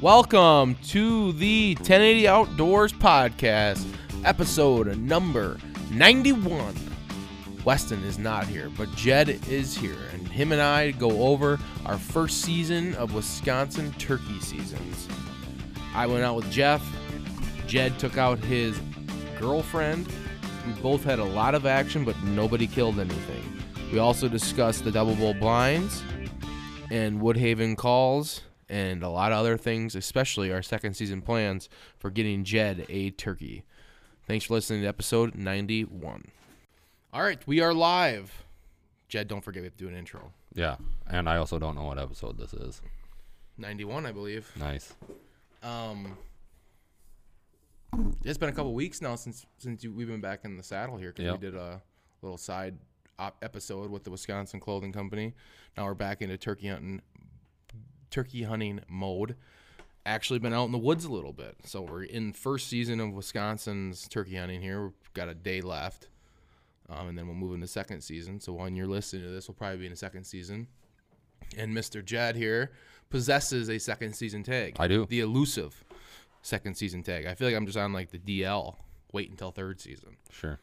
Welcome to the 1080 Outdoors Podcast, episode number 91. Weston is not here, but Jed is here, and him and I go over our first season of Wisconsin turkey seasons. I went out with Jeff. Jed took out his girlfriend. We both had a lot of action, but nobody killed anything. We also discussed the double bull blinds and Woodhaven calls and a lot of other things, especially our second season plans for getting Jed a turkey. Thanks for listening to episode 91. All right, we are live. Jed, don't forget we have to do an intro. Yeah, and I also don't know what episode this is. 91, I believe. Nice. Um, it's been a couple weeks now since since you, we've been back in the saddle here because Yep. we did a little side op episode with the Wisconsin Clothing Company. Now we're back into turkey hunting, turkey hunting mode. Actually, been out in the woods a little bit, so we're in first season of Wisconsin's turkey hunting here. We've got a day left, um, and then we'll move into second season. So when you're listening to this, we'll probably be in the second season. And Mr. Jed here possesses a second season tag. I do. The elusive second season tag. I feel like I'm just on like the DL. Wait until third season. Sure.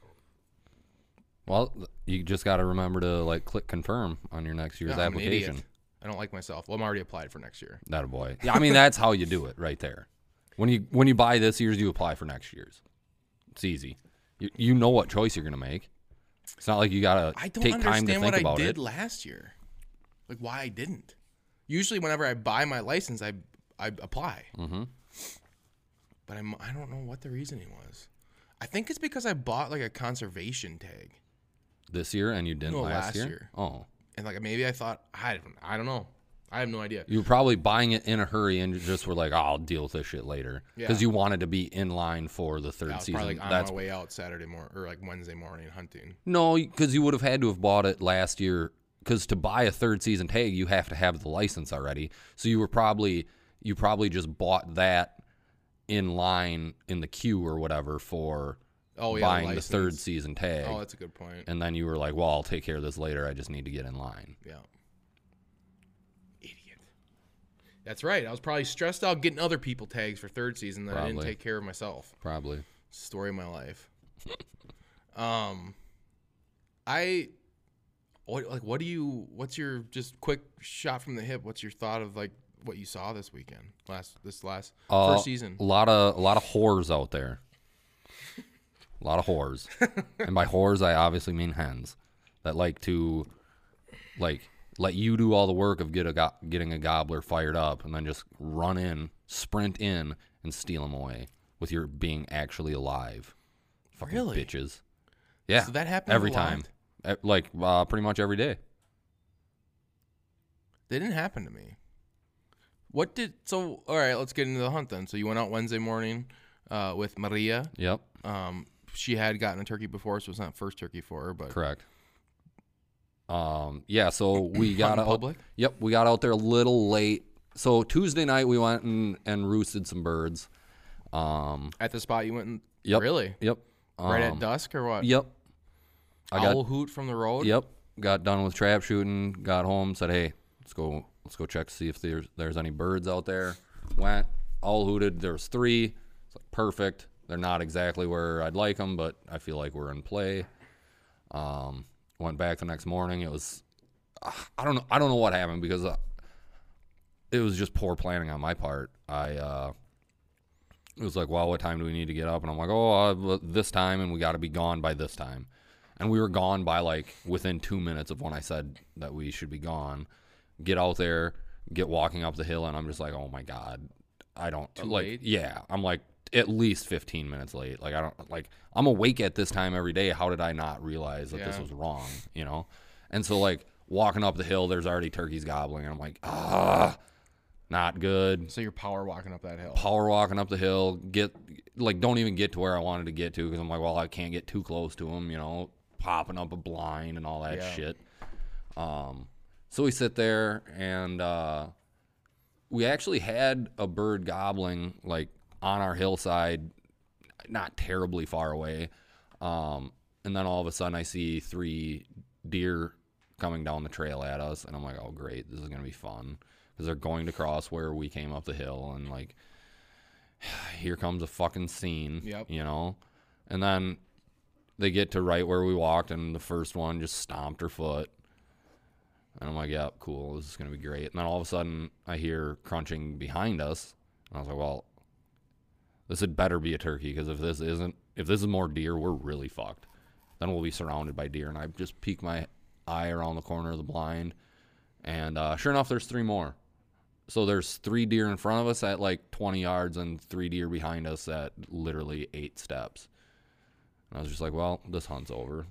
Well, you just got to remember to like click confirm on your next year's Yeah, I'm an application. I don't like myself. Well, I'm already applied for next year. That a boy. Yeah, I mean that's how you do it right there. When you when you buy this year's, you apply for next year's. It's easy. You you know what choice you're gonna make. It's not like you gotta I don't take time to understand think what I did it. last year. Like why I didn't. Usually, whenever I buy my license, I I apply. Mm-hmm. But I'm I don't know what the reasoning was. I think it's because I bought like a conservation tag, This year and you didn't No, last, last year? year. Oh, and like maybe I thought I don't I don't know. I have no idea. you were probably buying it in a hurry and you just were like, oh, I'll deal with this shit later because Yeah. you wanted to be in line for the third I was season. probably like on That's my way out Saturday morning or like Wednesday morning hunting. No, because you would have had to have bought it last year. Because to buy a third season tag, you have to have the license already. So you were probably you probably just bought that in line in the queue or whatever for Oh yeah, buying the third season tag. Oh, that's a good point. and then you were like, "Well, I'll take care of this later. I just need to get in line." Yeah. Idiot. That's right. I was probably stressed out getting other people tags for third season that I didn't Probably. take care of myself. Probably. Story of my life. um, I, what like what do you? What's your just quick shot from the hip? What's your thought of like what you saw this weekend? Last this last Uh, first season. A lot of a lot of whores out there. A lot of whores, and by whores I obviously mean hens that like to, like, let you do all the work of get a go- getting a gobbler fired up, and then just run in, sprint in, and steal them away with your being actually alive. Fucking Really? bitches. Yeah, So that happens every lot? time, Eh, like uh, pretty much every day. They didn't happen to me. What did so? All right, let's get into the hunt then. So you went out Wednesday morning uh, with Maria. Yep, Um, she had gotten a turkey before, so it's not first turkey for her, but correct. Um, yeah, so we got out. public. Yep, we got out there a little late. So Tuesday night we went and, and roosted some birds. Um, at the spot you went. And, Yep. Really? yep. right at um, dusk or what? Yep. I Owl got hoot from the road. yep. Got done with trap shooting. Got home. Said, hey, let's go. Let's go check to see if there's there's any birds out there. Went. All hooted. There was three. It's like perfect. They're not exactly where I'd like them, but I feel like we're in play. Um, went back the next morning. It was I don't know. I don't know what happened because uh, it was just poor planning on my part. I uh, it was like, well, what time do we need to get up? And I'm like, oh, uh, this time, and we got to be gone by this time. And we were gone by like within two minutes of when I said that we should be gone. Get out there, get walking up the hill, and I'm just like, oh my god, I don't Too like. late? Yeah, I'm like at least 15 minutes late. Like I don't like. I'm awake at this time every day. How did I not realize that this was wrong? You know. And so like walking up the hill, there's already turkeys gobbling, and I'm like, ah. not good. So you're power walking up that hill. Power walking up the hill, get like don't even get to where I wanted to get to because I'm like, well, I can't get too close to them, you know, popping up a blind and all that Yeah. shit. Um, so we sit there and uh, we actually had a bird gobbling like on our hillside, not terribly far away. Um, and then all of a sudden, I see three deer coming down the trail at us, and I'm like, "Oh, great! This is gonna be fun." Because they're going to cross where we came up the hill, and like, here comes a fucking scene. Yep. You know, and then they get to right where we walked, and the first one just stomped her foot. And I'm like, "Yep, cool. This is gonna be great." And then all of a sudden, I hear crunching behind us, and I was like, "Well, this had better be a turkey because if this isn't, if this is more deer, we're really fucked. Then we'll be surrounded by deer." And I just peek my eye around the corner of the blind, and uh, sure enough, there's three more. So there's three deer in front of us at like 20 yards, and three deer behind us at literally eight steps. And I was just like, "Well, this hunt's over."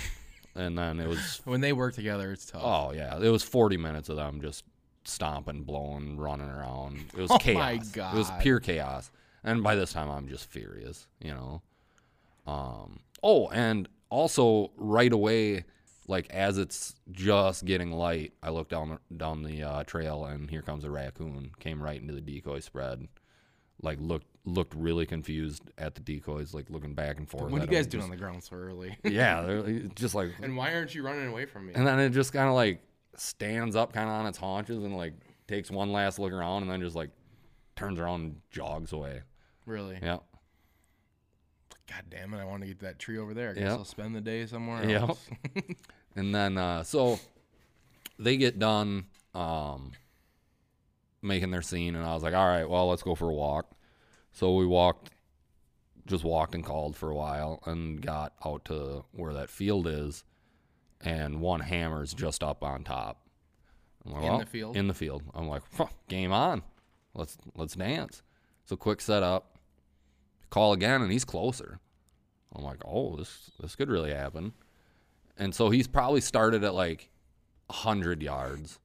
and then it was When they work together, it's tough. Oh yeah, it was 40 minutes of them just stomping, blowing, running around. It was Oh, chaos. It was pure chaos. And by this time, I'm just furious. You know. Um. Oh, and also right away, like as it's just getting light, I look down the, down the uh, trail, and here comes a raccoon. Came right into the decoy spread. Like looked looked really confused at the decoys, like looking back and forth. What are you guys doing on the ground so early? Yeah, they're just like and why aren't you running away from me? and then it just kind of like stands up kind of on its haunches and like takes one last look around and then just like turns around and jogs away. Really? Yeah. God damn it! I want to get to that tree over there. I guess Yep. I'll spend the day somewhere Yep. else. And then uh so they get done um making their scene and I was like, "All right, well, let's go for a walk." So we walked just walked and called for a while and got out to where that field is and one hammer's just up on top. Like, In well, the field? In the field. I'm like, game on. Let's let's dance. So quick setup. Call again and he's closer. I'm like, oh, this this could really happen. And so he's probably started at like hundred yards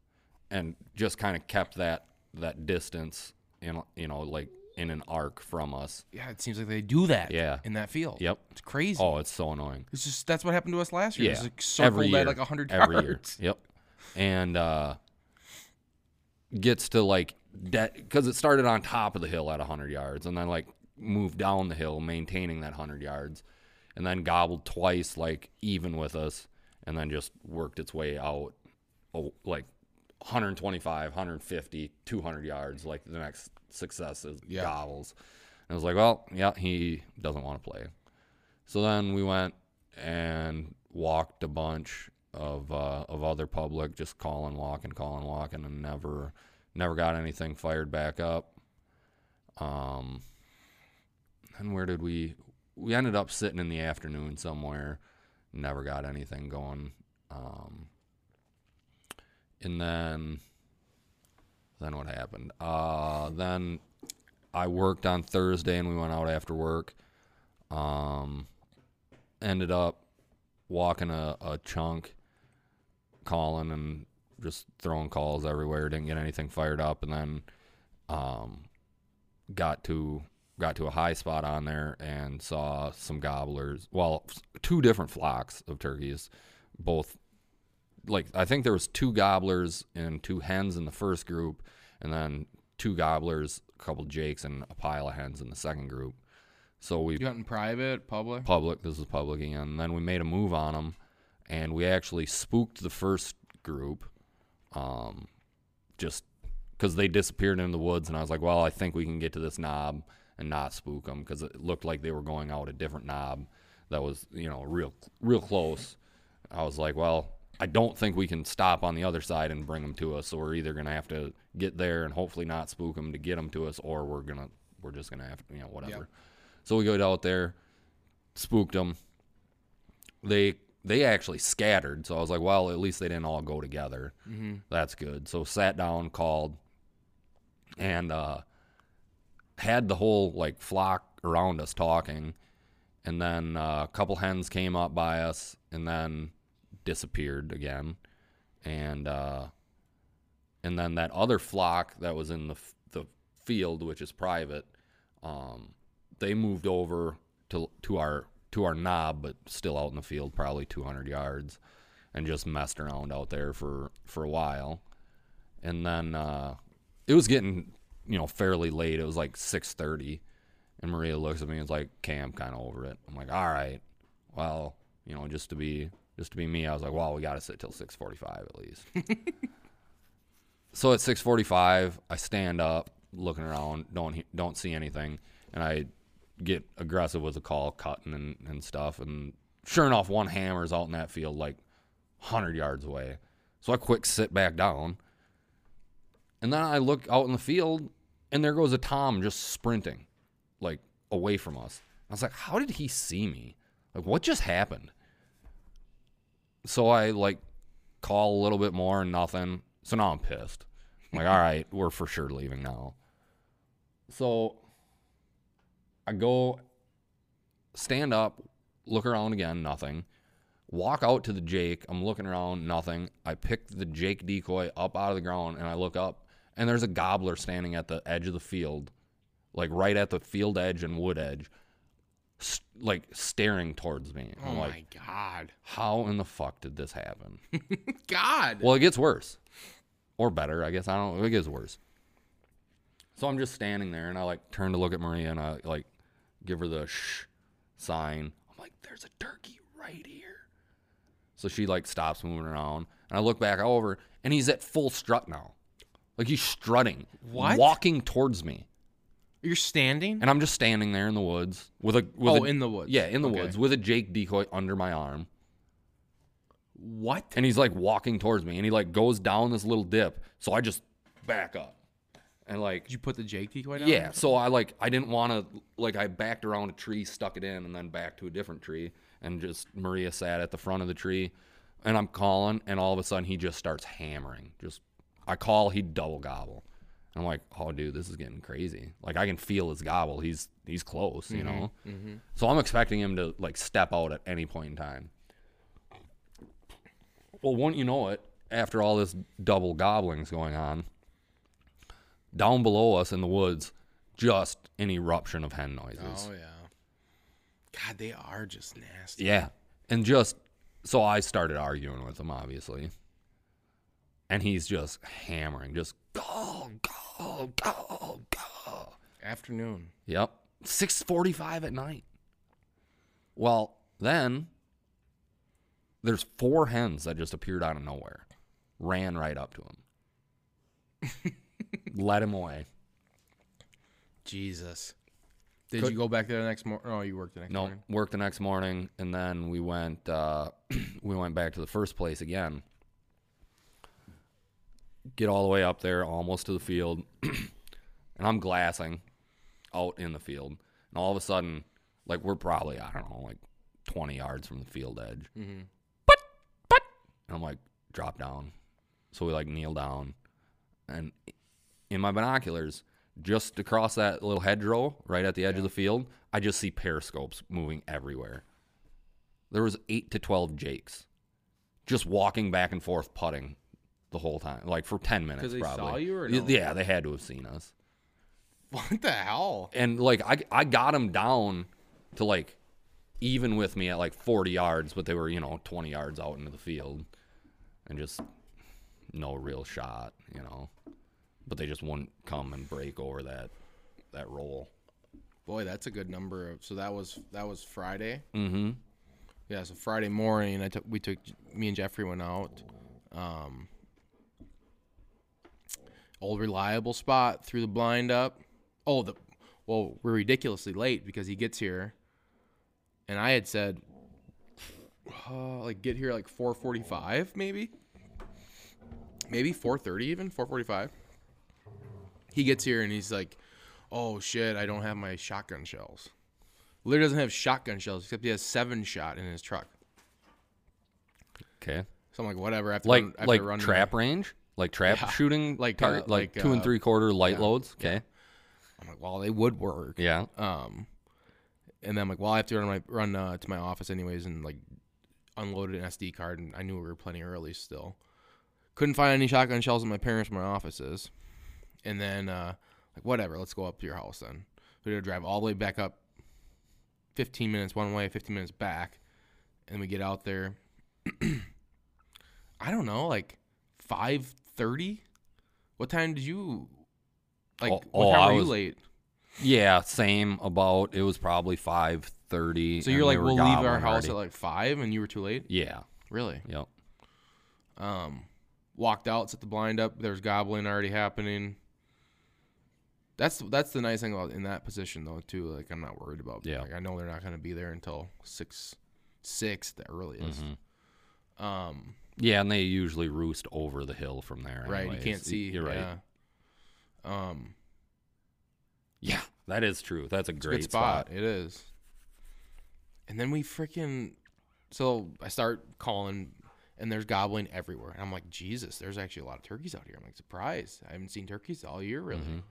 and just kind of kept that that distance in you know, like in an arc from us. yeah, it seems like they do that. Yeah. In that field. Yep. It's crazy. Oh, it's so annoying. It's just that's what happened to us last year. Yeah. It's like circled every year. at like hundred every yards. year. Yep. And uh gets to like that because it started on top of the hill at 100 yards and then like moved down the hill maintaining that 100 yards and then gobbled twice like even with us and then just worked its way out oh, like 125 150 200 yards like the next successive Yeah. gobbles and I was like well yeah he doesn't want to play so then we went and walked a bunch of uh, of other public, just calling, walking, calling, walking, and never never got anything fired back up. Um, and where did we? We ended up sitting in the afternoon somewhere. Never got anything going. Um, and then then what happened? Uh, then I worked on Thursday, and we went out after work. Um, ended up walking a, a chunk, calling and just throwing calls everywhere. Didn't get anything fired up, and then um, got to got to a high spot on there and saw some gobblers. Well, two different flocks of turkeys, both like I think there was two gobblers and two hens in the first group, and then two gobblers, a couple jakes, and a pile of hens in the second group. So we You in private, public? public. This is public again. And then we made a move on them, and we actually spooked the first group, um, just because they disappeared in the woods. And I was like, well, I think we can get to this knob and not spook them because it looked like they were going out a different knob that was, you know, real, real close. I was like, well, I don't think we can stop on the other side and bring them to us. So we're either gonna have to get there and hopefully not spook them to get them to us, or we're gonna, we're just gonna have to, you know, whatever. So we go out there, spooked them. They they actually scattered, so I was like, well, at least they didn't all go together. Mm-hmm. That's good. So sat down, called, and uh, had the whole like flock around us talking, and then uh, a couple hens came up by us, and then disappeared again, and uh, and then that other flock that was in the f- the field, which is private, um, they moved over to to our to our knob, but still out in the field, probably 200 yards, and just messed around out there for for a while, and then uh, it was getting you know fairly late. It was like 6:30, and Maria looks at me and is like, "Okay, I'm kind of over it." I'm like, "All right, well, you know, just to be just to be me, I was like, well, we got to sit till 6:45 at least. so at 6:45, I stand up, looking around, don't don't see anything, and I get aggressive with the call, cutting and, and stuff, and sure enough, one hammer's out in that field like 100 yards away. So I quick sit back down, and then I look out in the field, and there goes a Tom just sprinting, like away from us. I was like, how did he see me? Like, what just happened? So I like call a little bit more and nothing. So now I'm pissed. I'm like, all right, we're for sure leaving now. So I go stand up, look around again, nothing. Walk out to the Jake. I'm looking around, nothing. I pick the Jake decoy up out of the ground and I look up and there's a gobbler standing at the edge of the field, like right at the field edge and wood edge, s like staring towards me. Oh I'm my like, god. how in the fuck did this happen? God. Well, it gets worse. Or better, I guess. I don't know. It gets worse. So I'm just standing there and I like turn to look at Maria and I like give her the shh sign. I'm like, there's a turkey right here. So she like stops moving around and I look back over and he's at full strut now. Like he's strutting. What? Walking towards me. You're standing? And I'm just standing there in the woods with a with oh, a, in the woods. Yeah, in the Okay. woods with a Jake decoy under my arm. What? and he's like walking towards me and he like goes down this little dip so i just back up and like Did you put the Jake decoy down? yeah so i like i didn't want to like i backed around a tree stuck it in and then back to a different tree and just maria sat at the front of the tree and i'm calling and all of a sudden he just starts hammering just i call he double gobble i'm like oh dude this is getting crazy like i can feel his gobble he's he's close you know mm-hmm, mm-hmm. so i'm expecting him to like step out at any point in time well, won't you know it, after all this double gobbling's going on, down below us in the woods, just an eruption of hen noises. Oh yeah. God, they are just nasty. Yeah. And just, so I started arguing with him, obviously. And he's just hammering, just go, go, go, go. Afternoon. Yep. 6:45 at night. Well, then there's four hens that just appeared out of nowhere. Ran right up to him. Let him away. Jesus. Did Could- you go back there the next morning? Oh, you worked the next No, morning. worked the next morning and then we went uh we went back to the first place again. Get all the way up there, almost to the field. and I'm glassing out in the field. And all of a sudden, like we're probably, I don't know, like 20 yards from the field edge. Mm-hmm. But, but, and I'm like, drop down. So we like kneel down. And in my binoculars, just across that little hedgerow, right at the edge of the field, I just see periscopes moving everywhere. There was eight to twelve jakes, just walking back and forth putting the whole time, like for ten minutes. probably. saw you or no? Yeah, they had to have seen us. What the hell? And like I, I got them down to like even with me at like forty yards, but they were you know twenty yards out into the field, and just no real shot, you know. But they just wouldn't come and break over that that roll. Boy, that's a good number. Of, so that was that was Friday. Mm-hmm. Yeah, so Friday morning, I took we took me and Jeffrey went out. Um, old reliable spot, threw the blind up. Oh, the well, we're ridiculously late because he gets here, and I had said, uh, like get here like four forty five, maybe, maybe four thirty, even four forty five. He gets here and he's like, "Oh shit, I don't have my shotgun shells." Literally doesn't have shotgun shells except he has seven shot in his truck. Okay. So I'm like, whatever. I have to Like run, I have like to run trap range, like trap Yeah. shooting, Like, target, uh, like, like, two and uh, three quarter light yeah. loads. Okay. I'm like, well, they would work. Yeah. Um, and then I'm like, well, I have to run my run uh, to my office anyways, and like unloaded an SD card, and I knew we were plenty early still. couldn't find any shotgun shells in my parents' my office is. And then uh, like whatever, let's go up to your house then. We had to drive all the way back up 15 minutes one way, 15 minutes back. And we get out there I don't know, like 5:30. What time did you like Oh, what oh, time I were you was- late? Yeah, same. About it was probably five thirty. So you're like we'll leave our house at like 5 and you were too late? yeah, Really? yep. Um, walked out, set the blind up. There's goblin already happening. That's that's the nice thing about in that position though too. Like I'm not worried about. Yeah. Like I know they're not going to be there until six, six the earliest. Mhm. Um, Yeah, and they usually roost over the hill from there. right. You can't see. You're right. Yeah. Um, Yeah, that is true. That's a it's a great good spot. It is. And then we freaking, so I start calling, and there's gobbling everywhere, and I'm like, Jesus, there's actually a lot of turkeys out here. I'm like surprised. I haven't seen turkeys all year really. Mhm.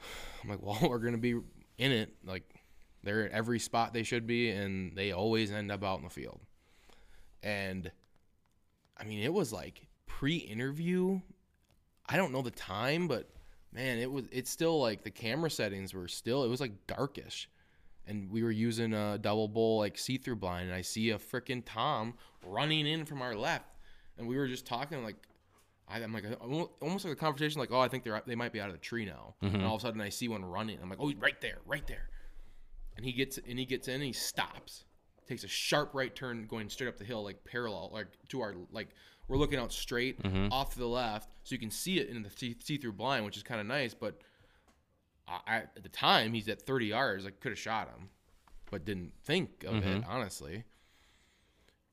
I'm like, well, we're gonna be in it. Like, they're at every spot they should be, and they always end up out in the field. And I mean, it was like pre-interview. I don't know the time, but man, it was. It's still like the camera settings were still. It was like darkish, and we were using a double bull like see-through blind, and I see a freaking Tom running in from our left, and we were just talking like. I- I'm like almost like a conversation, like, oh, I think they're they might be out of the tree now, and mm-hmm. all of a sudden I see one running. I'm like, oh, he's right there, right there, and he gets and he gets in and he stops, takes a sharp right turn going straight up the hill, like parallel, like to our like we're looking out straight mm-hmm. off to the left, so you can see it in the see- see-through blind, which is kind of nice. But I, at the time, he's at 30 yards. I could have shot him, but didn't think of it mm-hmm. honestly.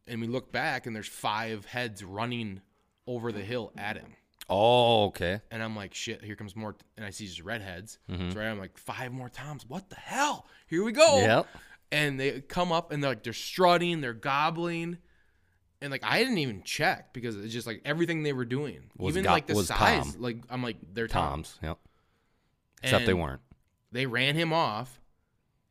And we look back, and there's five heads running over the hill at him. Oh, okay. And I'm like, shit, here comes more. And I see just redheads. Mm-hmm. So right, I'm like, five more times. What the hell? Here we go. Yep. And they come up and they're like, they're strutting, they're gobbling. And like, I didn't even check because it's just like everything they were doing. Was even go- like the was size. Tom. Like, I'm like, they're toms. Toms. Yep. Except they weren't. They ran him off.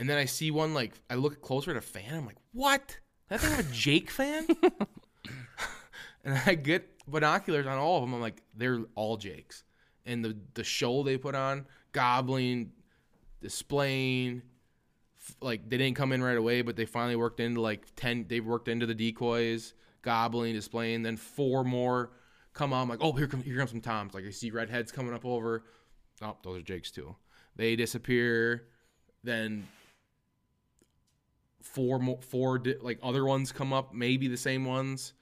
And then I see one, like, I look closer at a fan. I'm like, what? That thing have a Jake fan? and I get binoculars on all of them. I'm like, they're all Jakes. And the the show they put on, gobbling, displaying, like they didn't come in right away, but they finally worked into like ten. They worked into the decoys, gobbling, displaying. Then four more come on. Like, oh, here come here comes some toms. Like I see redheads coming up over. Oh, those are Jakes too. They disappear. Then four more, four di- like other ones come up, maybe the same ones,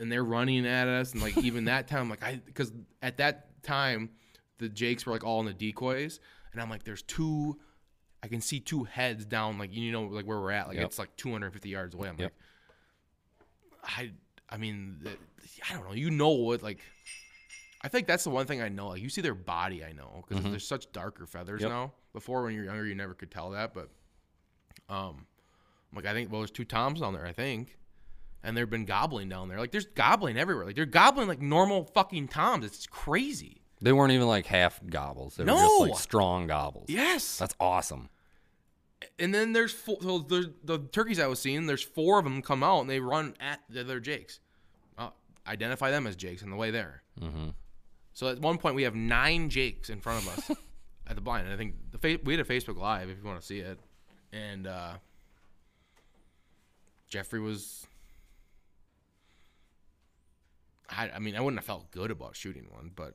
and they're running at us. And like even that time, like I because at that time the Jakes were like all in the decoys, and I'm like, there's two. I can see two heads down, like you know, like where we're at. Like Yep. it's like 250 yards away. I'm Yep. like, I, I mean, I don't know. You know what? Like, I think that's the one thing I know. Like, you see their body, I know, because there's such darker feathers Yep. now. Before, when you're younger, you never could tell that. But, um, like I think well, there's two toms down there. I think, and they've been gobbling down there. Like, there's gobbling everywhere. Like, they're gobbling like normal fucking toms. It's crazy. They weren't even like half gobbles. They were just like strong gobbles. Yes. That's awesome. And then there's four, so there's the turkeys I was seeing. There's four of them come out and they run at the other jakes. Uh, identify them as jakes on the way there. Mm-hmm. So at one point we have nine jakes in front of us at the blind. And I think the fa- we had a Facebook Live if you want to see it, and uh, Jeffrey was. I, I mean, I wouldn't have felt good about shooting one, but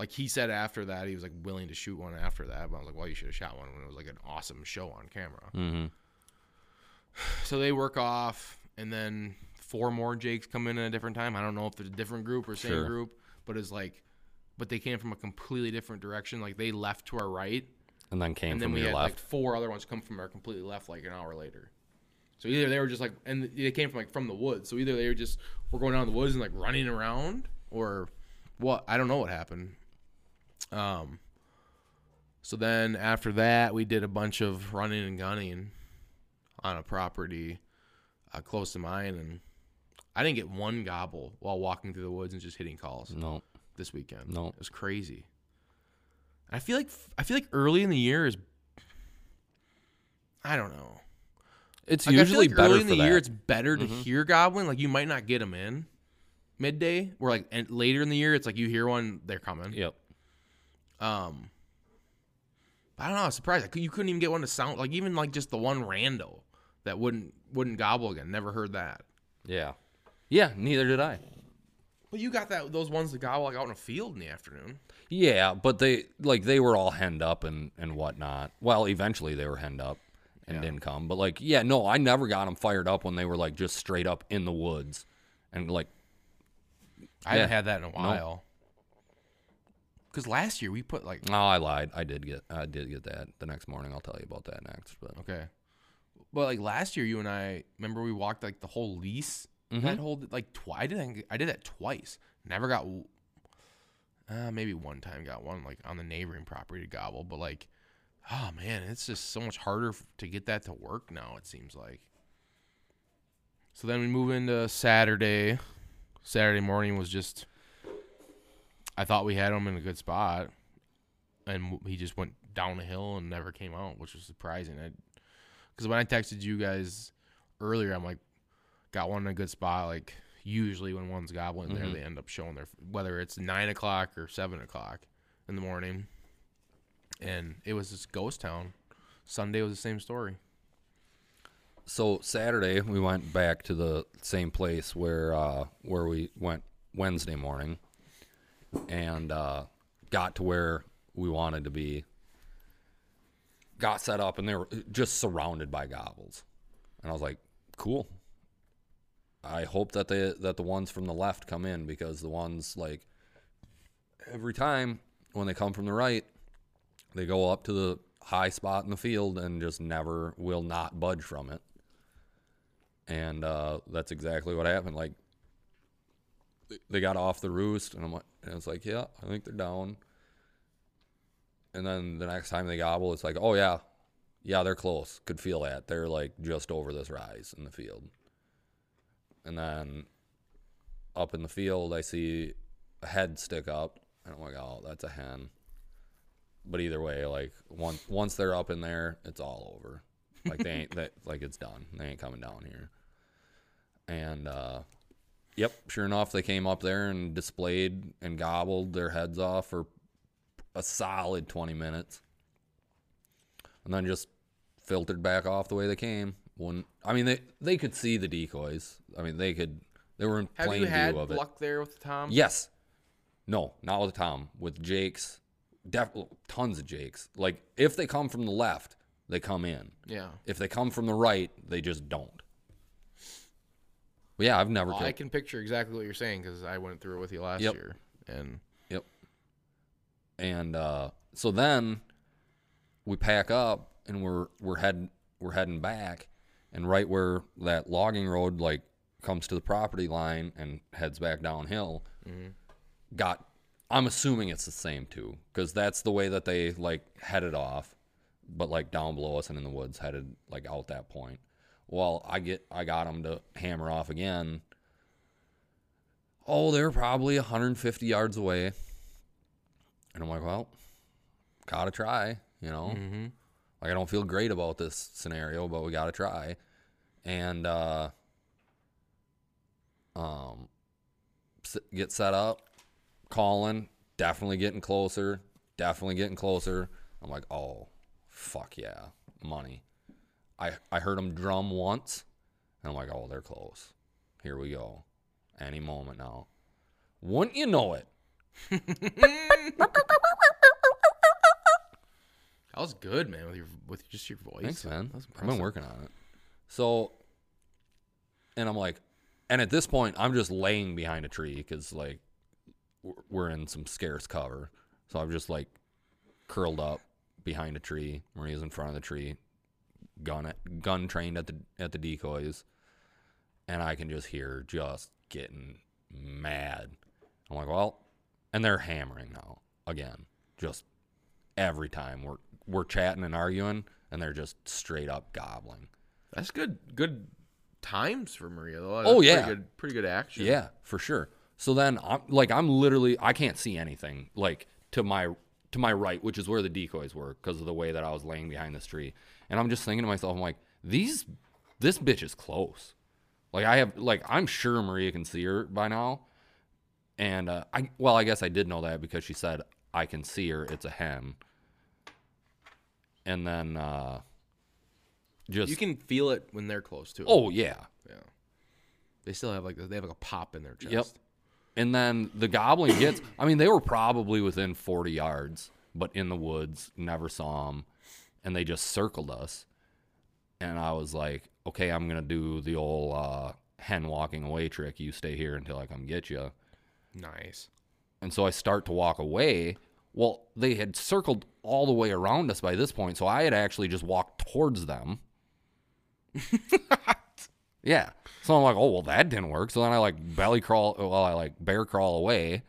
like he said after that, he was like willing to shoot one after that. But I was like, well, you should have shot one when it was like an awesome show on camera. Mm-hmm. So they work off, and then four more Jakes come in at a different time. I don't know if it's a different group or same Sure. group, but it's like, but they came from a completely different direction. Like they left to our right, And then came and then from we had left. like four other ones come from our completely left, like an hour later. So either they were just like, and they came from like from the woods. So either they were just were going down the woods and like running around, or what? I don't know what happened. Um. So then after that, we did a bunch of running and gunning on a property uh, close to mine, and I didn't get one gobble while walking through the woods and just hitting calls no. this weekend. No. it was crazy. I feel like I feel like early in the year is. I don't know. It's Like, usually like better early in the that. year. It's better to hear gobbling. Like you might not get them in, midday. Where like and later in the year, it's like you hear one, they're coming. Yep. Um, I don't know. I was surprised. Cou- you couldn't even get one to sound like even like just the one rando that wouldn't wouldn't gobble again. Never heard that. Yeah. Yeah. Neither did I. But you got that those ones that gobble like out in a field in the afternoon. Yeah, but they like they were all henned up and and whatnot. Well, eventually they were henned up and Yeah. didn't come. But like, yeah, no, I never got them fired up when they were like just straight up in the woods, and like, I haven't had that in a while. Because last year we put like oh, I lied. I did get I did get that the next morning. I'll tell you about that next. But okay, but like last year you and I remember we walked like the whole lease. Mm-hmm. That whole like twice. I did I did that twice. Never got. Uh, maybe one time got one like on the neighboring property to gobble, but like, oh man, it's just so much harder f- to get that to work now. It seems like. So then we move into Saturday. Saturday morning was just. I thought we had him in a good spot, and he just went down the hill and never came out, which was surprising. Because when I texted you guys earlier, I'm like, got one in a good spot. Like usually when one's gobbling there, they end up showing their whether it's nine o'clock or seven o'clock in the morning. And it was this ghost town. Sunday was the same story. so Saturday we went back to the same place where uh, where we went Wednesday morning, and uh, got to where we wanted to be. Got set up, and they were just surrounded by gobbles, and I was like, "Cool." I hope that they that the ones from the left come in because the ones like every time when they come from the right, they go up to the high spot in the field and just never will not budge from it. And uh, that's exactly what happened. Like they- got off the roost, and I'm like, and it's like, yeah, I think they're down. And then the next time they gobble, it's like, oh yeah, yeah, they're close. Could feel that they're like just over this rise in the field. And then up in the field, I see a head stick up, and I'm like, oh, that's a hen. But either way, like once once they're up in there, it's all over. Like they ain't that like it's done. They ain't coming down here. And uh yep, sure enough, they came up there and displayed and gobbled their heads off for a solid 20 minutes. And then just filtered back off the way they came. When I mean they they could see the decoys. I mean they could they were in Have plain view of it. luck there with the Tom? Yes. No, not with Tom. With Jake's, def- tons of Jake's. Like if they come from the left, they come in. Yeah. If they come from the right, they just don't. But yeah, I've never. Well, I can picture exactly what you're saying because I went through it with you last Yep. year. And Yep. And uh, so then we pack up and we're we're heading we're heading back, and right where that logging road like comes to the property line and heads back downhill, got. I'm assuming it's the same too, because that's the way that they like headed off, but like down below us and in the woods headed like out that point. Well, I get I got them to hammer off again. Oh, they're probably 150 yards away. And I'm like, well, gotta try, you know. Like I don't feel great about this scenario, but we gotta try. And uh, um, get set up, calling, definitely getting closer, definitely getting closer. I'm like, oh, fuck yeah, money. I I heard them drum once, and I'm like, oh, they're close. Here we go, any moment now. Wouldn't you know it? that was good, man, with your with just your voice. Thanks, man. I've been working on it. So, and I'm like, and at this point, I'm just laying behind a tree because like we're- we're in some scarce cover. So I'm just like curled up behind a tree. Maria's in front of the tree, gun it, gun trained at the at the decoys, and I can just hear just getting mad. I'm like, well, and they're hammering now again, just every time we're we're chatting and arguing, and they're just straight up gobbling. That's good. Good times for Maria though. Oh, That's pretty yeah. good, pretty good action. Yeah, for sure. So then I'm like I'm literally I can't see anything like to my to my right, which is where the decoys were because of the way that I was laying behind this tree. And I'm just thinking to myself, I'm like, these this bitch is close. Like I have like I'm sure Maria can see her by now, And uh, I well, I guess I did know that because she said I can see her. It's a hen. And then uh, just You can feel it when they're close to it. oh yeah, yeah. They still have like they have like a pop in their chest. Yep. And then the goblin gets. I mean, they were probably within 40 yards, but in the woods, never saw them, and they just circled us. And I was like, okay, I'm gonna do the old uh, hen walking away trick. You stay here until I come get you. Nice. And so I start to walk away. Well, they had circled all the way around us by this point, so I had actually just walked towards them. yeah. So I'm like, oh well, that didn't work. So then I like belly crawl, well, I like bear crawl away,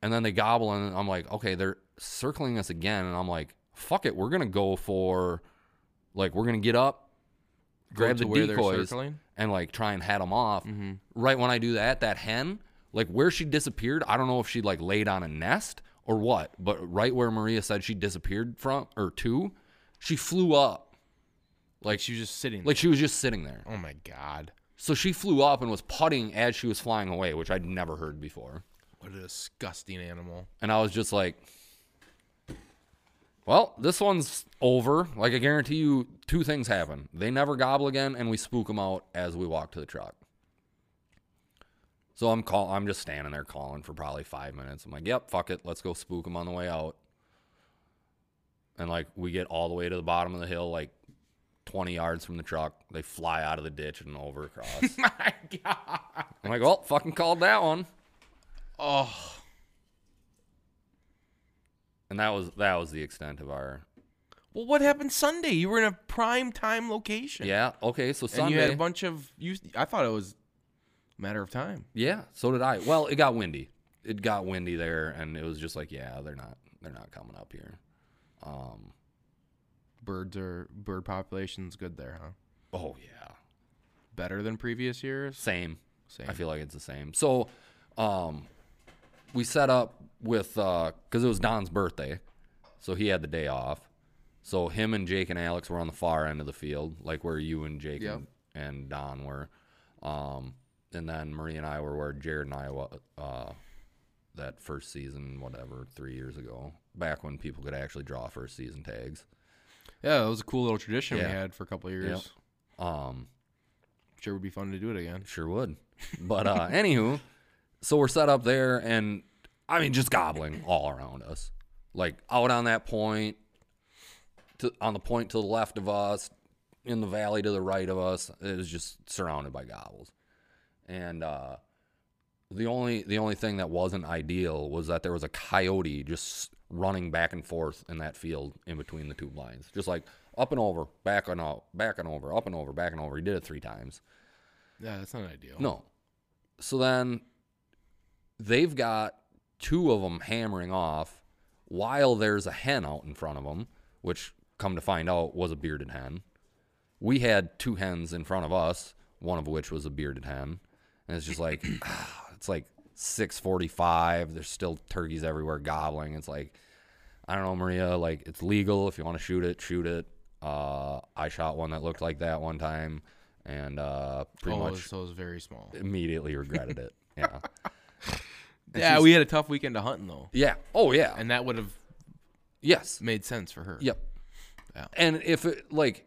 and then they gobble, and I'm like, okay, they're circling us again, and I'm like, fuck it, we're gonna go for, like, we're gonna get up, grab the decoys, and like try and head them off. Mm-hmm. Right when I do that, that hen, like where she disappeared, I don't know if she like laid on a nest or what, but right where Maria said she disappeared from or to, she flew up. Like She was just sitting. like she was just sitting there. there. oh my god, So she flew up and was putting as she was flying away, which I'd never heard before. what a disgusting animal. And I was just like, well, this one's over. Like, I guarantee you, two things happen. They never gobble again, and we spook them out as we walk to the truck. So I'm call. I'm just standing there calling for probably five minutes. I'm like, "Yep, fuck it, let's go spook them on the way out." And like, we get all the way to the bottom of the hill, like 20 yards from the truck. They fly out of the ditch and over across. my god. I'm like, "Well, fucking called that one." Oh, And that was that was the extent of our well, what happened Sunday? You were in a prime time location. Yeah. Okay. So and Sunday. you had a bunch of you. I thought it was a matter of time. yeah. So did I. Well, it got windy. It got windy there, and it was just like, yeah, they're not. They're not coming up here. Um. Birds are bird population's good there, huh? Oh yeah. Better than previous years. Same. Same. I feel like it's the same. So, um, we set up with uh, because it was Don's birthday, so he had the day off. So him and Jake and Alex were on the far end of the field, like where you and Jake Yep. and, and Don were. Um, and then Marie and I were where Jared and I wa uh, that first season, whatever, three years ago, back when people could actually draw first season tags. Yeah, it was a cool little tradition Yeah. we had for a couple of years. Um, Sure would be fun to do it again. Sure would. But uh anywho, so we're set up there and I mean just gobbling all around us. Like out on that point to on the point to the left of us, in the valley to the right of us, it was just surrounded by gobbles. And uh the only the only thing that wasn't ideal was that there was a coyote just running back and forth in that field in between the two blinds. Just like up and over, back and out, back and over, up and over, back and over. He did it three times. Yeah, that's not ideal. No. So then they've got two of them hammering off while there's a hen out in front of them, which come to find out was a bearded hen. We had two hens in front of us, one of which was a bearded hen. And it's just like ah, it's like 6:45, there's still turkeys everywhere gobbling. It's like I don't know, Maria, like it's legal if you want to shoot it, shoot it. Uh, I shot one that looked like that one time and uh, pretty oh, much so it was very small. immediately regretted it. Yeah. Yeah, we had a tough weekend of hunting though, Yeah. Oh yeah. and that would have yes. made sense for her. Yep. Yeah. And if it like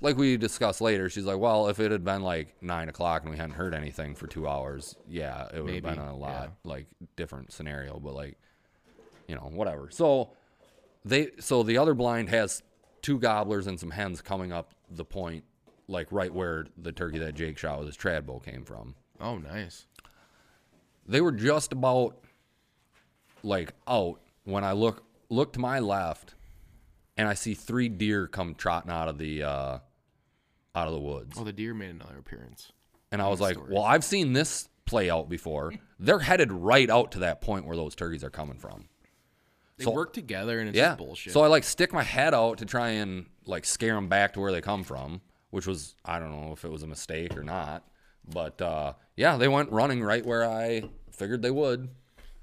like we discussed later, she's like, Well, if it had been like nine o'clock and we hadn't heard anything for two hours, yeah, it would have been a lot yeah. like different scenario, but like you know, whatever. So they so the other blind has two gobblers and some hens coming up the point, like right where the turkey that Jake shot with his trad bow came from. Oh, nice. they were just about like out when I look look to my left and I see three deer come trotting out of the uh out of the woods. Oh, the deer made another appearance. And I was like, stories. "Well, I've seen this play out before. They're headed right out to that point where those turkeys are coming from." They So- work together, and it's yeah. just bullshit. So I like stick my head out to try and like scare them back to where they come from, which was I don't know if it was a mistake or not, but uh yeah, they went running right where I figured they would.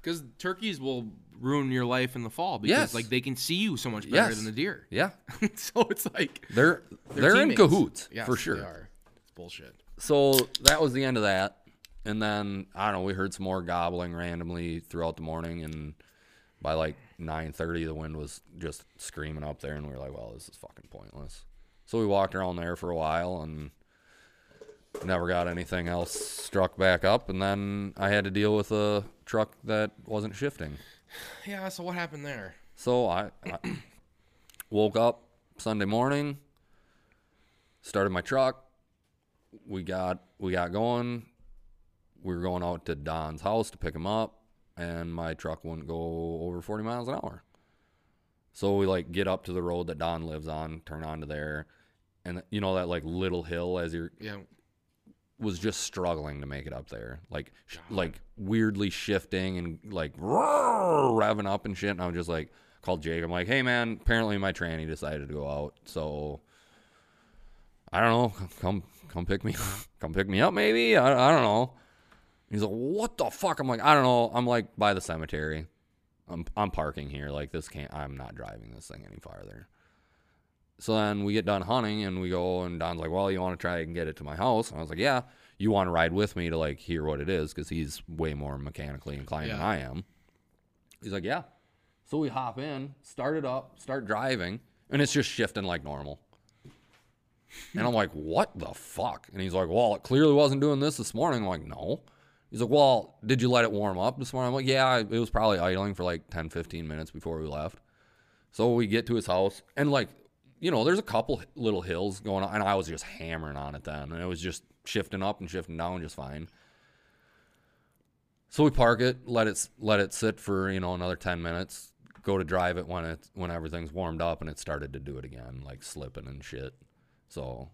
Because turkeys will ruin your life in the fall because Yes. like they can see you so much better Yes. than the deer. Yeah. so it's like They're they're, in cahoots Yes, for they sure. are. It's bullshit. So that was the end of that. And then I don't know. We heard some more gobbling randomly throughout the morning, and by like 9:30, the wind was just screaming up there, and we were like, "Well, this is fucking pointless." So we walked around there for a while, and never got anything else struck back up. And then I had to deal with a truck that wasn't shifting. Yeah. So what happened there? So I, I woke up Sunday morning, started my truck. We got we got going. We were going out to Don's house to pick him up, and my truck wouldn't go over 40 miles an hour. So we like get up to the road that Don lives on, turn onto there, and you know that like little hill as you're Yeah. Was just struggling to make it up there, like sh- like weirdly shifting and like revving up and shit. And I was just like called Jake. I'm like, hey man, apparently my tranny decided to go out, so I don't know. Come come pick me, come pick me up maybe. I, I don't know. He's like, what the fuck? I'm like, I don't know. I'm like by the cemetery. I'm I'm parking here. Like this can't. I'm not driving this thing any farther. So then we get done hunting and we go and Don's like, "Well, you want to try and get it to my house?" And I was like, "Yeah." You want to ride with me to like hear what it is because he's way more mechanically inclined than I am. He's like, "Yeah." So we hop in, start it up, start driving, and it's just shifting like normal. And I'm like, "What the fuck?" And he's like, "Well, it clearly wasn't doing this this morning." I'm like, "No." He's like, "Well, did you let it warm up this morning?" I'm like, "Yeah, it was probably idling for like 10, 15 minutes before we left." So we get to his house, and like, you know, there's a couple little hills going on, and I was just hammering on it then, and it was just shifting up and shifting down just fine. So we park it, let it let it sit for you know another ten minutes. Go to drive it when it when everything's warmed up, and it started to do it again, like slipping and shit. So,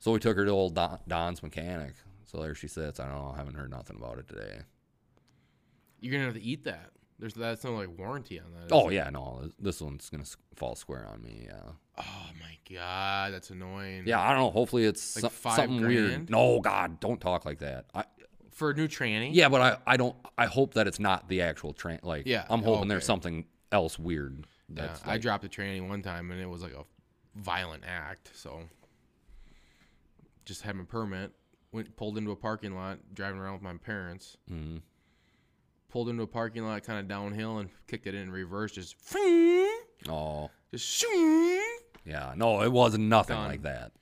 so we took her to old Don, Don's mechanic. So there she sits. I don't know. I haven't heard nothing about it today. You're gonna have to eat that. There's that's no like warranty on that. Oh there? yeah, no, this one's gonna fall square on me. Yeah. Oh my god, that's annoying. Yeah, I don't know. Hopefully it's Like something weird. No, God, don't talk like that. I, For a new tranny. yeah, but I, I don't. I hope that it's not the actual train. Like, Yeah, I'm hoping there's something else weird. Yeah, That's I dropped a tranny one time and it was like a violent act. So just had my permit. Went pulled into a parking lot, driving around with my parents. Mhm. Pulled into a parking lot, kind of downhill, and kicked it in reverse. Just, Oh, just shoo. yeah. No, it wasn't nothing Done. like that.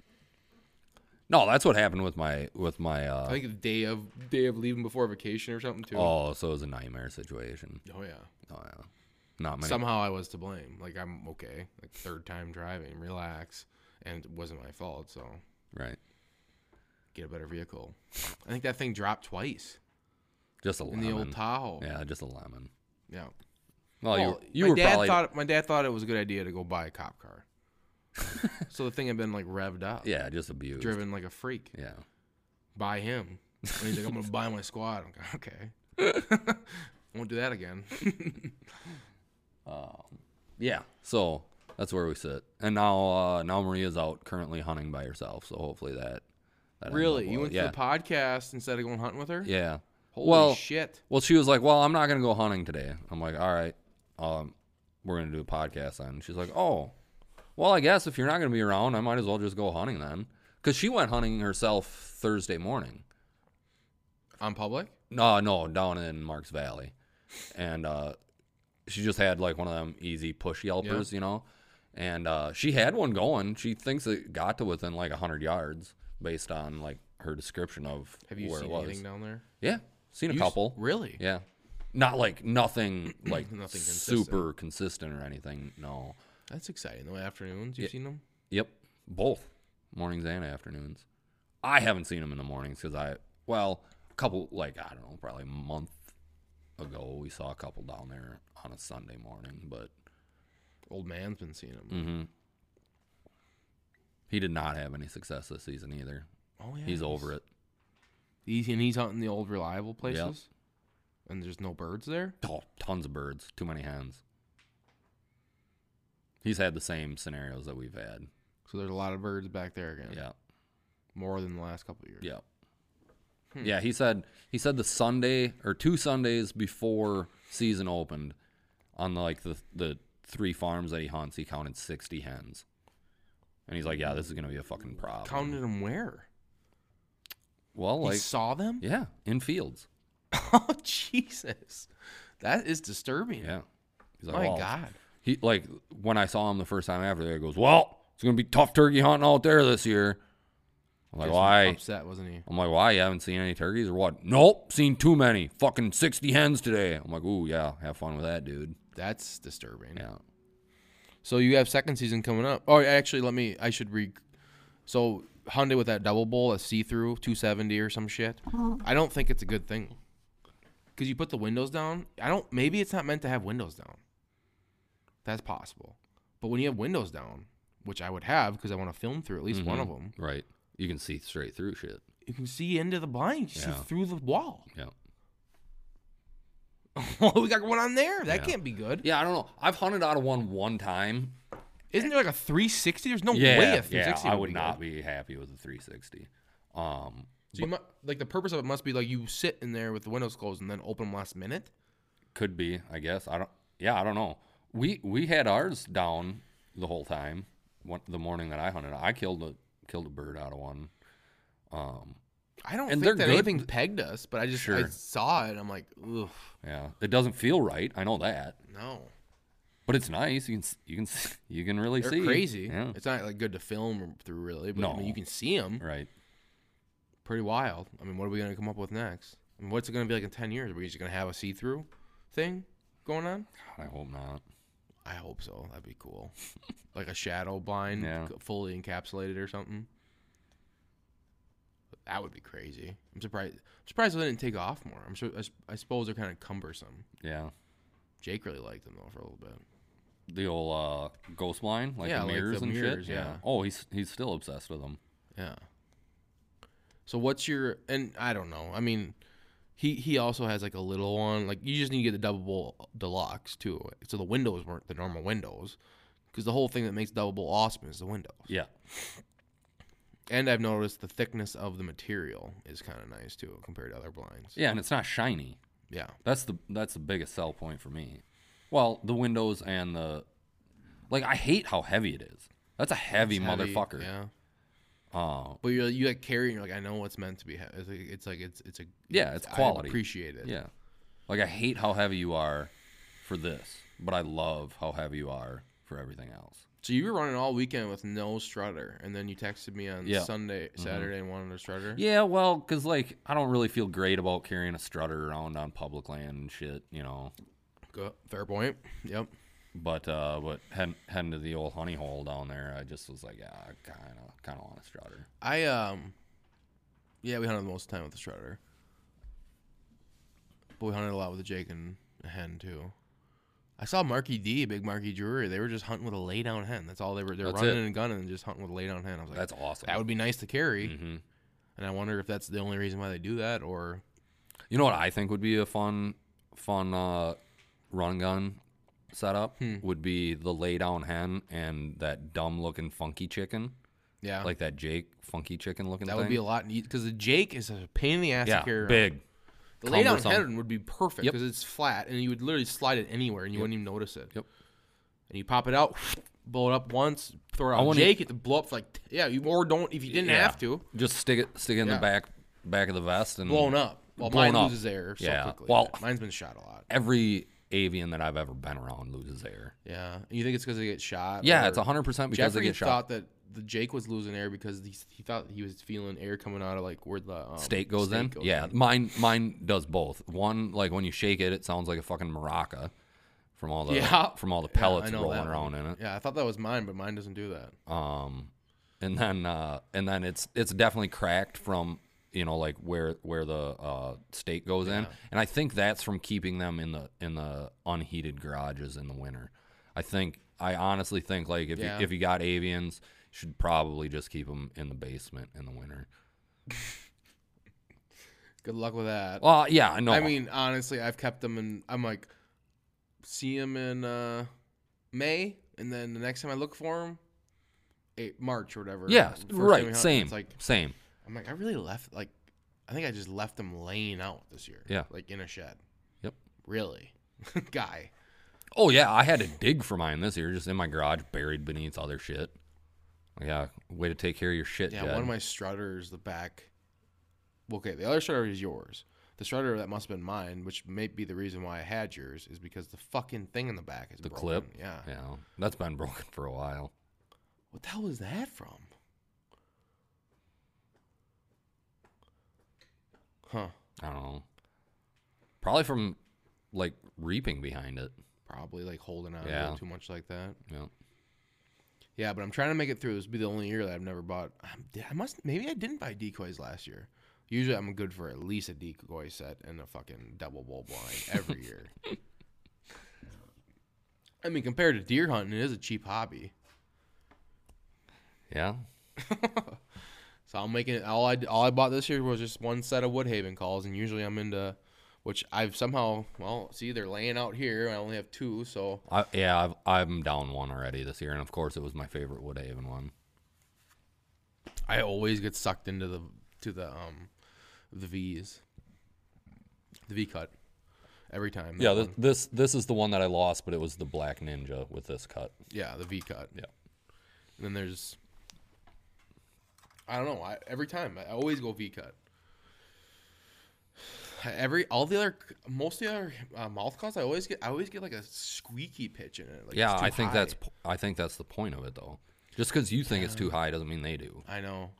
No, that's what happened with my with my. Uh, I think the day of day of leaving before vacation or something too. oh, so it was a nightmare situation. Oh, yeah. Oh yeah, not many. Somehow I was to blame. Like I'm okay. Like third time driving, relax, and it wasn't my fault. So right, get a better vehicle. I think that thing dropped twice just a in lemon. the old Tahoe. yeah, just a lemon. Yeah. Well, Well, you you my were dad probably thought my dad thought it was a good idea to go buy a cop car. so the thing had been like revved up, yeah, just abused. driven like a freak Yeah. by him. And he's like, "I'm gonna buy my squad." I'm like, "Okay, won't do that again." Yeah. So that's where we sit. And now uh now Maria's out currently hunting by herself, so hopefully that, that ends really, you well. went yeah. to the podcast instead of going hunting with her? Yeah. Holy well, shit! well she was like, "Well, I'm not going to go hunting today." I'm like, "All right. Um we're going to do a podcast then." She's like, "Oh. Well, I guess if you're not going to be around, I might as well just go hunting then." Cuz she went hunting herself Thursday morning. On public? No, no, down in Marks Valley. And uh she just had like one of them easy push yelpers, you know. And uh she had one going. She thinks it got to within like 100 yards based on like her description of Have you where seen it was. anything down there? Yeah, seen a You s- couple. Really? Yeah. Not like nothing like Nothing consistent. super consistent or anything. No. That's exciting. though. afternoons, you've Yeah. seen them? Yep, both mornings and afternoons. I haven't seen them in the mornings because I, well, a couple like I don't know, probably a month ago we saw a couple down there on a Sunday morning, but Old man's been seeing them. hmm he did not have any success this season either. Oh yeah, He's over it. He's and he's hunting the old reliable places. And there's no birds there. Oh, tons of birds, too many hens. He's had the same scenarios that we've had. So there's a lot of birds back there again. Yeah. More than the last couple of years. Yeah. Hmm. Yeah, he said he said the Sunday or two Sundays before season opened on like the the three farms that he hunts, he counted 60 hens. And he's like, "Yeah, this is going to be a fucking problem." Counted them where? Well, he like saw them. yeah, in fields. Oh Jesus, that is disturbing. Yeah. He's like, My well, God. He like when I saw him the first time after there, he goes, "Well, it's gonna be tough turkey hunting out there this year." I'm like, "Why?" Upset, wasn't he? I'm like, "Why? You haven't seen any turkeys or what?" Nope, seen too many. Fucking sixty hens today. I'm like, "Ooh, yeah, have fun with that, dude." That's disturbing. Yeah. So you have second season coming up. Oh, actually, let me. I should re. So Hyundai with that double bull, a see through 270 or some shit. Uh-huh. I don't think it's a good thing. Because you put the windows down. I don't. Maybe it's not meant to have windows down. That's possible. But when you have windows down, which I would have because I want to film through at least one mm-hmm. of them, Right. You can see straight through shit. you can see into the blind. You Yeah. see through the wall. Yeah. we got going on there? That Yeah. can't be good. Yeah, I don't know. I've hunted out of one one time. Isn't there like a 360? There's no yeah, way a 360. yeah. 360. I would would be not good. be happy with a 360. Um, So you mu- like the purpose of it must be like you sit in there with the windows closed and then open them last minute. could be. I guess. I don't. Yeah, I don't know. We we had ours down the whole time. One, the morning that I hunted, I killed a killed a bird out of one. Um, I don't And think that good. anything pegged us, but I just I saw it. and I'm like, ugh, yeah, it doesn't feel right. I know that, no, but it's nice. You can you can you can really they're see. crazy. Yeah, It's not like good to film through really, but I mean, you can see them. right. Pretty wild. I mean, what are we gonna come up with next? I mean, what's it gonna be like in ten years? Are we just gonna have a see through thing going on? God, I hope not. I hope so. That'd be cool. like a shadow blind, Yeah. fully encapsulated or something. That would be crazy. I'm surprised. I'm surprised they didn't take off more. I'm sure. I, I suppose they're kind of cumbersome. Yeah, Jake really liked them though for a little bit. The old uh, ghost blind, like Yeah, the like the mirrors and mirrors, shit. yeah. Oh, he's he's still obsessed with them. Yeah. So what's your and I don't know. I mean, he he also has like a little one. Like you just need to get the double bull deluxe too. So the windows weren't the normal windows, because the whole thing that makes double bull awesome is the windows. Yeah, And I've noticed the thickness of the material is kind of nice too compared to other blinds. yeah, and it's not shiny. Yeah. That's the that's the biggest sell point for me. Well, the windows and the like. I hate how heavy it is. That's a heavy It's heavy, motherfucker. Yeah. Uh, But you're you like carrying. You're like I know what's meant to be. He- it's like it's like it's it's a Yeah, it's I quality. appreciate it. yeah. Like I hate how heavy you are for this, but I love how heavy you are for everything else. So you were running all weekend with no strutter, and then you texted me on Yeah. Mm-hmm. Sunday, Saturday, and wanted a strutter. Yeah, well, because like I don't really feel great about carrying a strutter around on public land and shit, you know. Go, fair point. Yep. But uh, but heading, heading to the old honey hole down there, I just was like, yeah, I kind of kind of want a strutter. I um, yeah, we hunted most of the time with the strutter, but we hunted a lot with the Jake and a hen too. I saw Marky D, big Marky Drury. They were just hunting with a lay down hen. That's all they were. They're running it. and gunning and just hunting with a lay down hen. I was like, That's awesome. that would be nice to carry. hmm And I wonder if that's the only reason why they do that, or You know what I think would be a fun, fun uh, run gun setup Hmm. would be the lay down hen and that dumb looking funky chicken, yeah, like that Jake funky chicken looking. that thing. would be a lot neat because the Jake is a pain in the ass yeah, to carry. around. big. The lay down hen would be perfect Yep. because it's flat and you would literally slide it anywhere and you Yep. wouldn't even notice it. Yep. And you pop it out, blow it up once, throw it out. Jake, have to blow up like yeah, you or don't if you didn't Yeah. have to. Just stick it, stick it in Yeah. the back, back of the vest and Blown up. Well, Blown mine up. loses air so Yeah. quickly. Well- mine's been shot a lot. Every avian that I've ever been around loses air. Yeah, you think it's because they get shot? Yeah, it's hundred percent because Jeffrey they get shot. thought that the Jake was losing air because he, he thought he was feeling air coming out of like where the um, Stake goes stake in. goes yeah, in. mine mine does both. One like when you shake it, it sounds like a fucking maraca from all the Yeah. from all the pellets know rolling around one. in it. Yeah, I thought that was mine, but mine doesn't do that. Um, and then uh, and then it's it's definitely cracked from you know like where where the uh, stake goes in, and I think that's from keeping them in the in the unheated garages in the winter. I think I honestly think like if Yeah. you, if you got avians, you should probably just keep them in the basement in the winter. Good luck with that. Well, yeah, I know. I mean, honestly, I've kept them in. I'm like, see them in uh, May, and then the next time I look for them, March or whatever. yeah, right, same, It's like same. I'm like, I really left. Like, I think I just left them laying out this year. Yeah. like in a shed. Yep. Really, guy. Oh yeah, I had to dig for mine this year, just in my garage, buried beneath other shit. Yeah, way to take care of your shit, Yeah, Jed. one of my strutters, the back okay, the other strutter is yours. The strutter that must have been mine, which may be the reason why I had yours, is because the fucking thing in the back is The broken. clip. Yeah. Yeah, that's been broken for a while. What the hell was that from? Huh. I don't know. Probably from like reaping behind it. Probably like holding on Yeah. too much like that. Yeah. Yeah, but I'm trying to make it through. This will be the only year that I've never bought. I must maybe I didn't buy decoys last year. Usually I'm good for at least a decoy set and a fucking double bull blind every year. I mean, compared to deer hunting, it is a cheap hobby. Yeah. So I'm making it. All I all I bought this year was just one set of Woodhaven calls, and usually I'm into, which I've somehow well see they're laying out here. I only have two, so I, yeah, I've, I'm down one already this year, and of course it was my favorite Woodhaven one. I always get sucked into the to the um the V's, the V cut, every time. Yeah, this, this this is the one that I lost, but it was the Black Ninja with this cut. yeah, the V cut. Yeah. And then there's, I don't know. I, every time I always go V cut. Every all the other most of the other uh, mouth calls I always get I always get like a squeaky pitch in it. Like yeah, I think high. that's I think that's the point of it though. Just because you think it's too high doesn't mean they do. I know.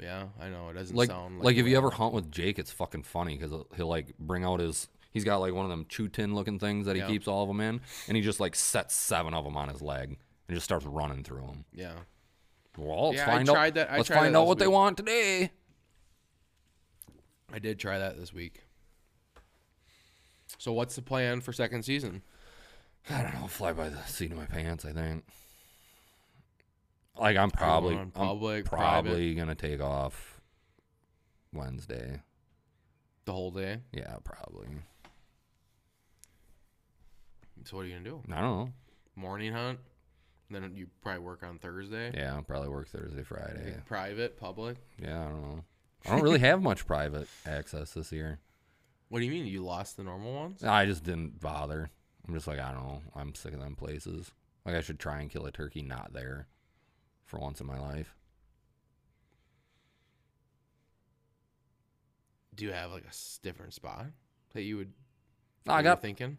Yeah, I know. It doesn't Like sound like, if you ever hunt with Jake, it's fucking funny because he'll, he'll like bring out his. He's got like one of them chew tin looking things that he Yeah. keeps all of them in, and he just like sets seven of them on his leg and just starts running through them. Yeah. Well, let's Yeah, I find tried out. that- I let's find out what they want today. I did try that this week. So what's the plan for second season? I don't know. Fly by the seat of my pants. I think. Like I'm probably on I'm public, probably gonna take off Wednesday. The whole day? Yeah, probably. So what are you gonna do? I don't know. Morning hunt? Then you probably work on Thursday. Yeah, I'll probably work Thursday, Friday. Private, public. Yeah, I don't know. I don't really have much private access this year. What do you mean? You lost the normal ones? I just didn't bother. I'm just like, I don't know. I'm sick of them places. Like, I should try and kill a turkey not there for once in my life. Do you have like a different spot that you would? I got, thinking.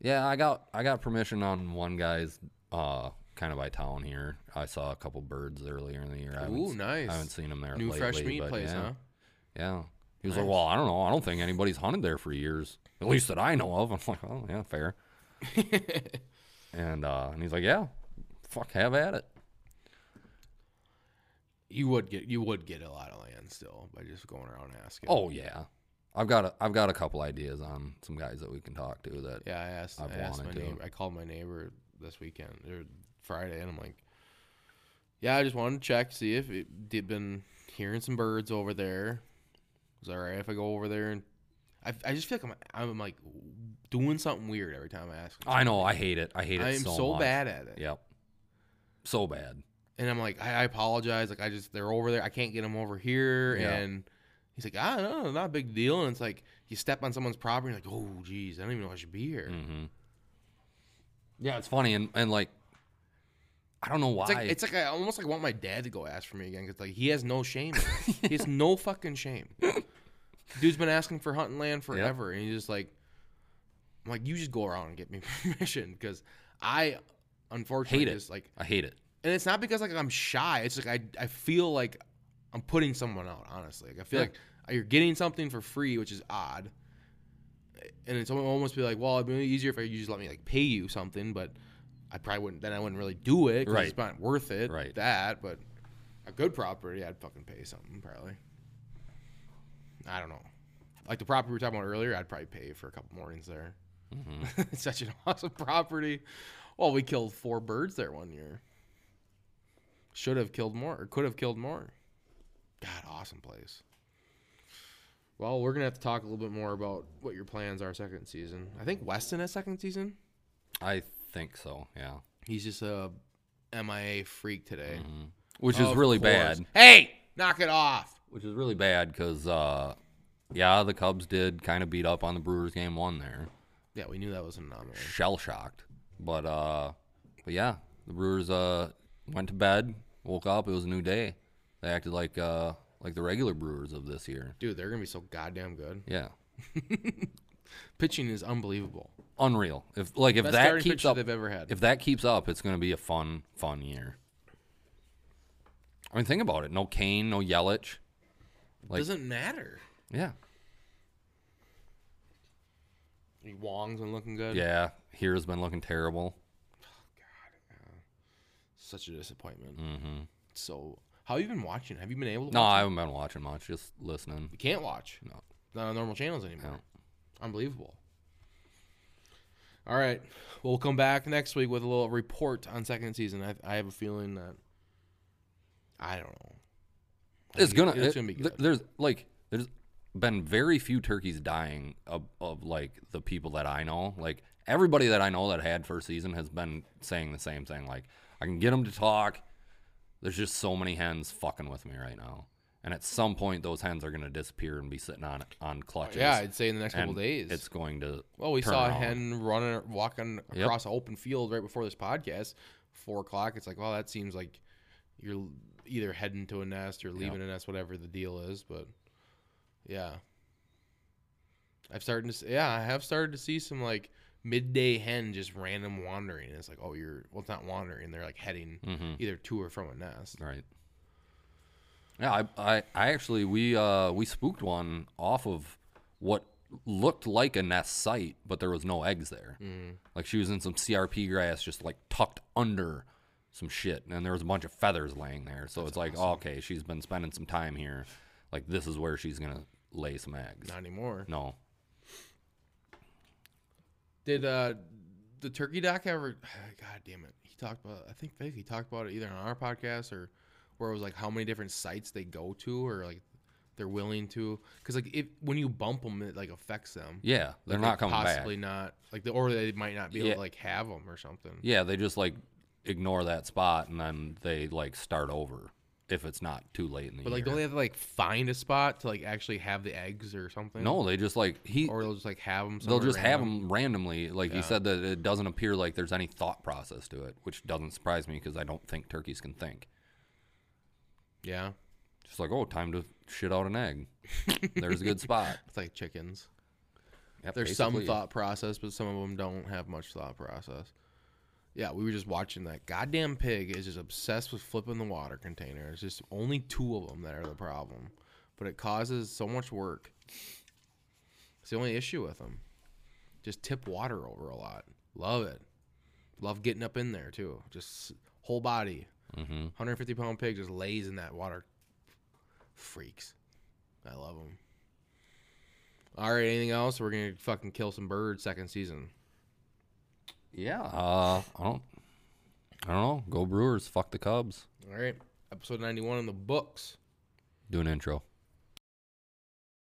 yeah, I got, I got permission on one guy's, uh, kind of by town here. I saw a couple birds earlier in the year. I Ooh, nice. I haven't seen them there New lately, fresh meat place, yeah, huh? Yeah. He was Nice. like, well, I don't know. I don't think anybody's hunted there for years, at least that I know of. I'm like, oh yeah, fair. and uh, and he's like, yeah, fuck, have at it. You would get you would get a lot of land still by just going around asking. Oh yeah, I've got a, I've got a couple ideas on some guys that we can talk to. That yeah. I asked. I've I asked my to. neighbor. I called my neighbor this weekend Friday, and I'm like, yeah, I just wanted to check see if it had been hearing some birds over there. Is that all right if I go over there and I, I just feel like I'm I'm like doing something weird every time I ask. I know I hate it. I hate it I am so, so, bad at it. Yep, so bad. And I'm like, I, I apologize. Like, I just, they're over there. I can't get them over here. Yeah. And he's like, I don't know, not a big deal. And it's like, you step on someone's property, and like, oh, geez, I don't even know I should be here. hmm Yeah, it's funny and and like, I don't know why. It's like, it's like I almost like want my dad to go ask for me again because like he has no shame. he has no fucking shame. Dude's been asking for hunting land forever, and he's just like, I'm like, you just go around and get me permission because I, unfortunately, Hate it. just like I hate it. and it's not because like I'm shy. It's like I I feel like I'm putting someone out. Honestly, like I feel Yeah. like you're getting something for free, which is odd. And it's almost be like, well, it'd be easier if you just let me like pay you something, but I probably wouldn't. Then I wouldn't really do it. 'cause Right. It's not worth it. Right. That, but a good property, I'd fucking pay something probably. I don't know. Like the property we were talking about earlier, I'd probably pay for a couple mornings there. Mm-hmm. it's such an awesome property. Well, we killed four birds there one year. Should have killed more, or could have killed more. God, awesome place. Well, we're gonna have to talk a little bit more about what your plans are second season. I think Weston has second season. I think so. Yeah, He's just a MIA freak today, which is Of really course. bad. Hey, knock it off. Which is really bad because, uh, yeah, the Cubs did kind of beat up on the Brewers game one there. Yeah, we knew that was an anomaly. Shell shocked, but uh, but yeah, the Brewers uh went to bed, woke up, it was a new day. They acted like uh like the regular Brewers of this year. Dude, they're gonna be so goddamn good. Yeah, Pitching is unbelievable. Unreal. If like if Best that keeps up, they've ever had. if that keeps up, it's going to be a fun, fun year. I mean, think about it. No Cain, no Yelich. like- Doesn't matter. Yeah, Wong's been looking good. yeah. Here's been looking terrible. Such a disappointment. hmm So, how have you been watching? Have you been able to? No, watch I haven't been watching much. Just listening. You can't watch. No. Not on normal channels anymore. No. Unbelievable. All right. We'll come back next week with a little report on second season. I, I have a feeling that I don't know. I It's gonna. it- it's it- gonna be good. There's like there's been very few turkeys dying of, of like the people that I know. Like everybody that I know that had first season has been saying the same thing. Like I can get them to talk. There's just so many hens fucking with me right now. And at some point, those hens are gonna disappear and be sitting on on clutches. yeah, I'd say in the next couple and days. it's going to. well, we saw a around. hen running, walking Yep. across an open field right before this podcast. Four o'clock. It's like, well, that seems like you're either heading to a nest or leaving a nest, whatever the deal is. But yeah, I've started to. Yeah, I have started to see some like midday hen just random wandering. It's like, oh, you're well, it's not wandering. They're like heading Mhm. either to or from a nest. Right. Yeah, I, I, I actually we uh we spooked one off of what looked like a nest site, but there was no eggs there. Mm. Like she was in some CRP grass, just like tucked under some shit, and there was a bunch of feathers laying there. So it's like, oh, okay, she's been spending some time here. Like this is where she's gonna lay some eggs. Not anymore. No, Did uh the turkey doc ever? God damn it! He talked about. I think Vic, he talked about it either on our podcast or where it was like how many different sites they go to or like they're willing to. Because like if when you bump them, it like affects them. yeah, they're Like, not coming back. Possibly not. Like the or they might not be able to like have them or something. Yeah, they just like ignore that spot and then they like start over if it's not too late in the But year. like, don't they have to like find a spot to like actually have the eggs or something? no, they just like he Or they'll just like have them. they'll just have them randomly. Like Yeah. he said that it doesn't appear like there's any thought process to it, which doesn't surprise me because I don't think turkeys can think. Yeah, Just like, oh, time to shit out an egg. There's a good spot. it's like chickens. Yep, There's some basically. thought process, but some of them don't have much thought process. Yeah, we were just watching that goddamn pig is just obsessed with flipping the water container. It's just only two of them that are the problem, but it causes so much work. It's the only issue with them. Just tip water over a lot. Love it. Love getting up in there too. Just whole body. Mm-hmm. 150 pound pig just lays in that water. Freaks. I love them. All right, anything else? We're gonna fucking kill some birds second season. Yeah. Uh, I don't. I don't know. Go Brewers. Fuck the Cubs. All right, episode 91 in the books. Do an intro.